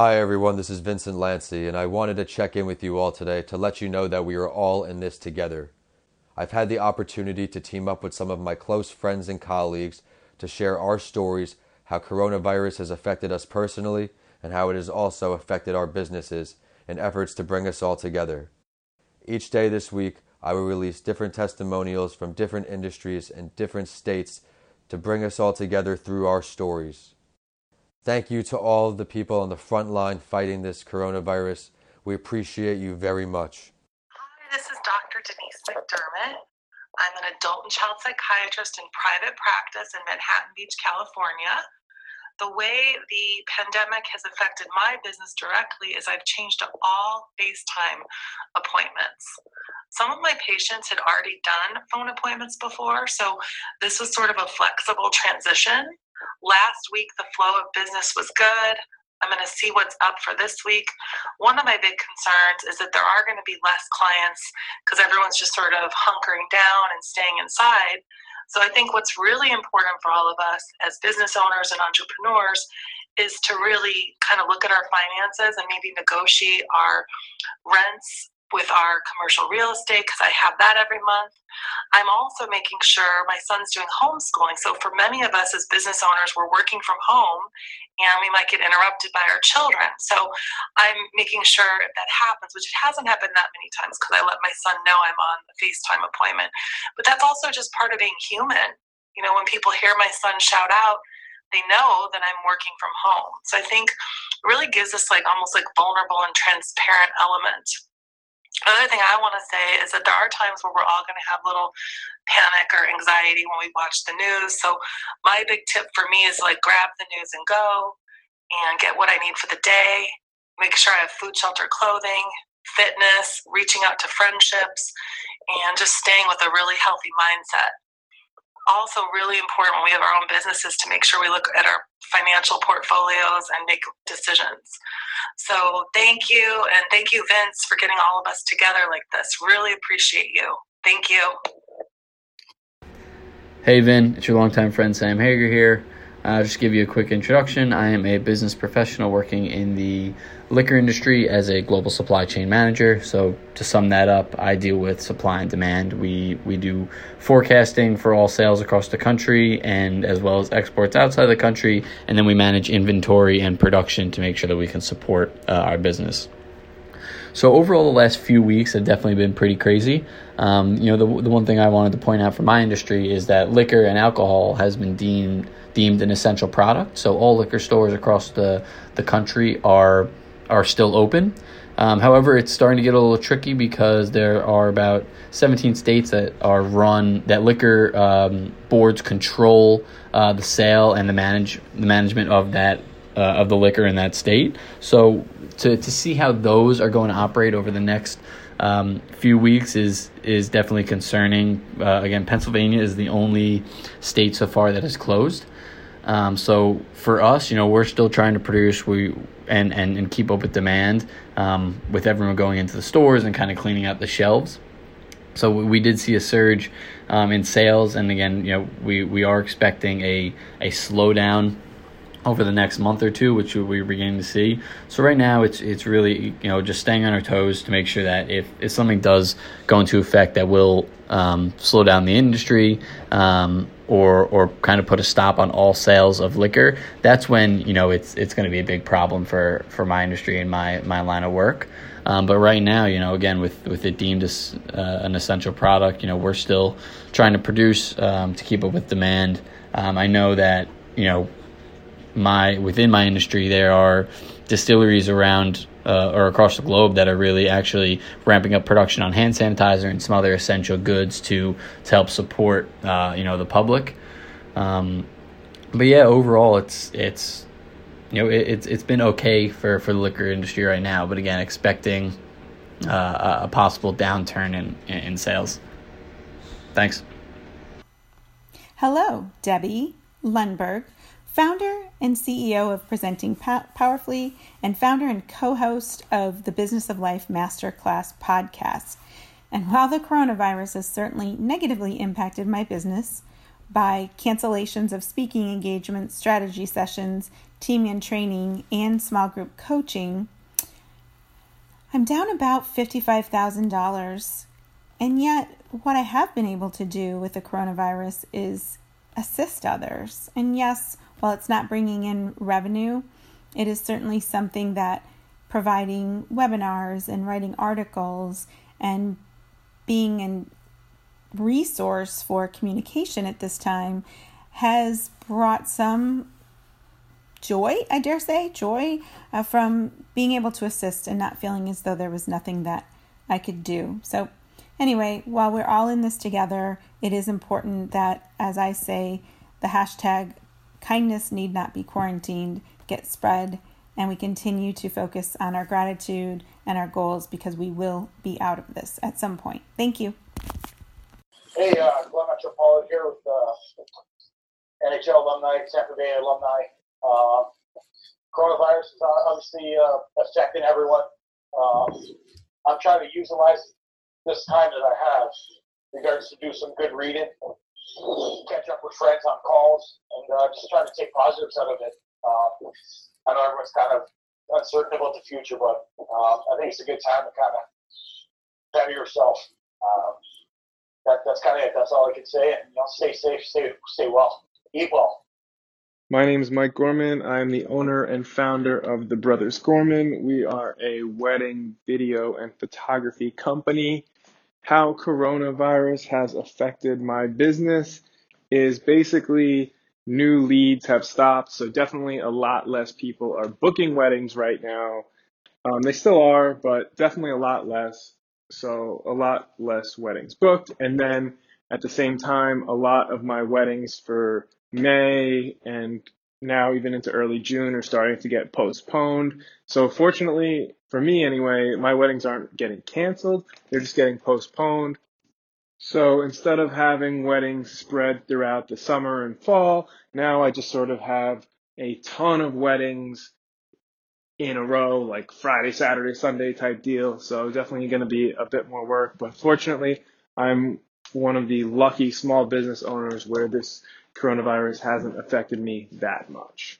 Hi, everyone. This is Vincent Lanci, and I wanted to check in with you all today to let you know that we are all in this together. I've had the opportunity to team up with some of my close friends and colleagues to share our stories, how coronavirus has affected us personally, and how it has also affected our businesses in efforts to bring us all together. Each day this week, I will release different testimonials from different industries and different states to bring us all together through our stories. Thank you to all of the people on the front line fighting this coronavirus. We appreciate you very much. Hi, this is Dr. Denise McDermott. I'm an adult and child psychiatrist in private practice in Manhattan Beach, California. The way the pandemic has affected my business directly is I've changed to all FaceTime appointments. Some of my patients had already done phone appointments before, so this was sort of a flexible transition. Last week, the flow of business was good. I'm going to see what's up for this week. One of my big concerns is that there are going to be less clients because everyone's just sort of hunkering down and staying inside. So I think what's really important for all of us as business owners and entrepreneurs is to really kind of look at our finances and maybe negotiate our rents with our commercial real estate because I have that every month. I'm also making sure my son's doing homeschooling. So, for many of us as business owners, we're working from home and we might get interrupted by our children. So, I'm making sure that happens, which it hasn't happened that many times because I let my son know I'm on the FaceTime appointment. But that's also just part of being human. You know, when people hear my son shout out, they know that I'm working from home. So I think really gives us like almost like vulnerable and transparent element Another thing I want to say is that there are times where we're all going to have little panic or anxiety when we watch the news. So my big tip for me is like grab the news and go and get what I need for the day. Make sure I have food, shelter, clothing, fitness, reaching out to friendships, and just staying with a really healthy mindset also really important when we have our own businesses to make sure we look at our financial portfolios and make decisions. So thank you, and thank you, Vince, for getting all of us together like this. Really appreciate you. Thank you. Hey, Vin, it's your longtime friend Sam Hager here. Uh, just give you a quick introduction. I am a business professional working in the liquor industry as a global supply chain manager. So to sum that up, I deal with supply and demand. We we do forecasting for all sales across the country and as well as exports outside the country, and then we manage inventory and production to make sure that we can support uh, our business. So overall, the last few weeks have definitely been pretty crazy. Um, you know, the, the one thing I wanted to point out for my industry is that liquor and alcohol has been deemed deemed an essential product. So all liquor stores across the, the country are are still open. Um, however, it's starting to get a little tricky because there are about 17 states that are run that liquor um, boards control uh, the sale and the manage the management of that uh, of the liquor in that state. So to to see how those are going to operate over the next um, few weeks is is definitely concerning. Uh, again, Pennsylvania is the only state so far that has closed. Um, so for us, you know, we're still trying to produce we and and, and keep up with demand um, with everyone going into the stores and kind of cleaning out the shelves. So we did see a surge um, in sales, and again, you know, we, we are expecting a a slowdown over the next month or two, which we're beginning to see. So right now, it's it's really you know just staying on our toes to make sure that if, if something does go into effect, that will um, slow down the industry um, or or kind of put a stop on all sales of liquor. That's when you know it's it's going to be a big problem for for my industry and my my line of work. Um, but right now, you know, again with with it deemed as uh, an essential product, you know, we're still trying to produce um, to keep up with demand. Um, I know that you know my within my industry there are distilleries around uh, or across the globe that are really actually ramping up production on hand sanitizer and some other essential goods to to help support uh, you know the public. Um, but yeah, overall, it's it's you know it, it's it's been okay for for the liquor industry right now. But again, expecting uh, a possible downturn in in sales. Thanks. Hello, Debbie Lundberg founder and CEO of Presenting Powerfully, and founder and co host of the Business of Life Masterclass podcast. And while the coronavirus has certainly negatively impacted my business by cancellations of speaking engagements, strategy sessions, team and training and small group coaching, I'm down about $55,000. And yet, what I have been able to do with the coronavirus is assist others. And yes, while it's not bringing in revenue, it is certainly something that providing webinars and writing articles and being a resource for communication at this time has brought some joy, I dare say, joy uh, from being able to assist and not feeling as though there was nothing that I could do. So, anyway, while we're all in this together, it is important that, as I say, the hashtag kindness need not be quarantined get spread and we continue to focus on our gratitude and our goals because we will be out of this at some point. Thank you. Hey, uh, Glen Metropolit here with uh, NHL alumni, Tampa Bay alumni. Uh, coronavirus is obviously uh, affecting everyone. Um, I'm trying to utilize this time that I have in regards to do some good reading, catch up with friends on calls, and uh, just trying to take positives out of it. Um, I know everyone's kind of uncertain about the future, but um, I think it's a good time to kind of better yourself. Um, that, that's kind of it. That's all I can say. And you know, stay safe, stay stay well, eat well. My name is Mike Gorman. I'm the owner and founder of the Brothers Gorman. We are a wedding video and photography company. How coronavirus has affected my business is basically new leads have stopped, so definitely a lot less people are booking weddings right now. Um, they still are, but definitely a lot less. So a lot less weddings booked. And then at the same time, a lot of my weddings for May and now even into early June are starting to get postponed. So fortunately for me anyway, my weddings aren't getting canceled. They're just getting postponed. So instead of having weddings spread throughout the summer and fall, now I just sort of have a ton of weddings in a row, like Friday, Saturday, Sunday type deal. So definitely going to be a bit more work. But fortunately, I'm one of the lucky small business owners where this coronavirus hasn't affected me that much.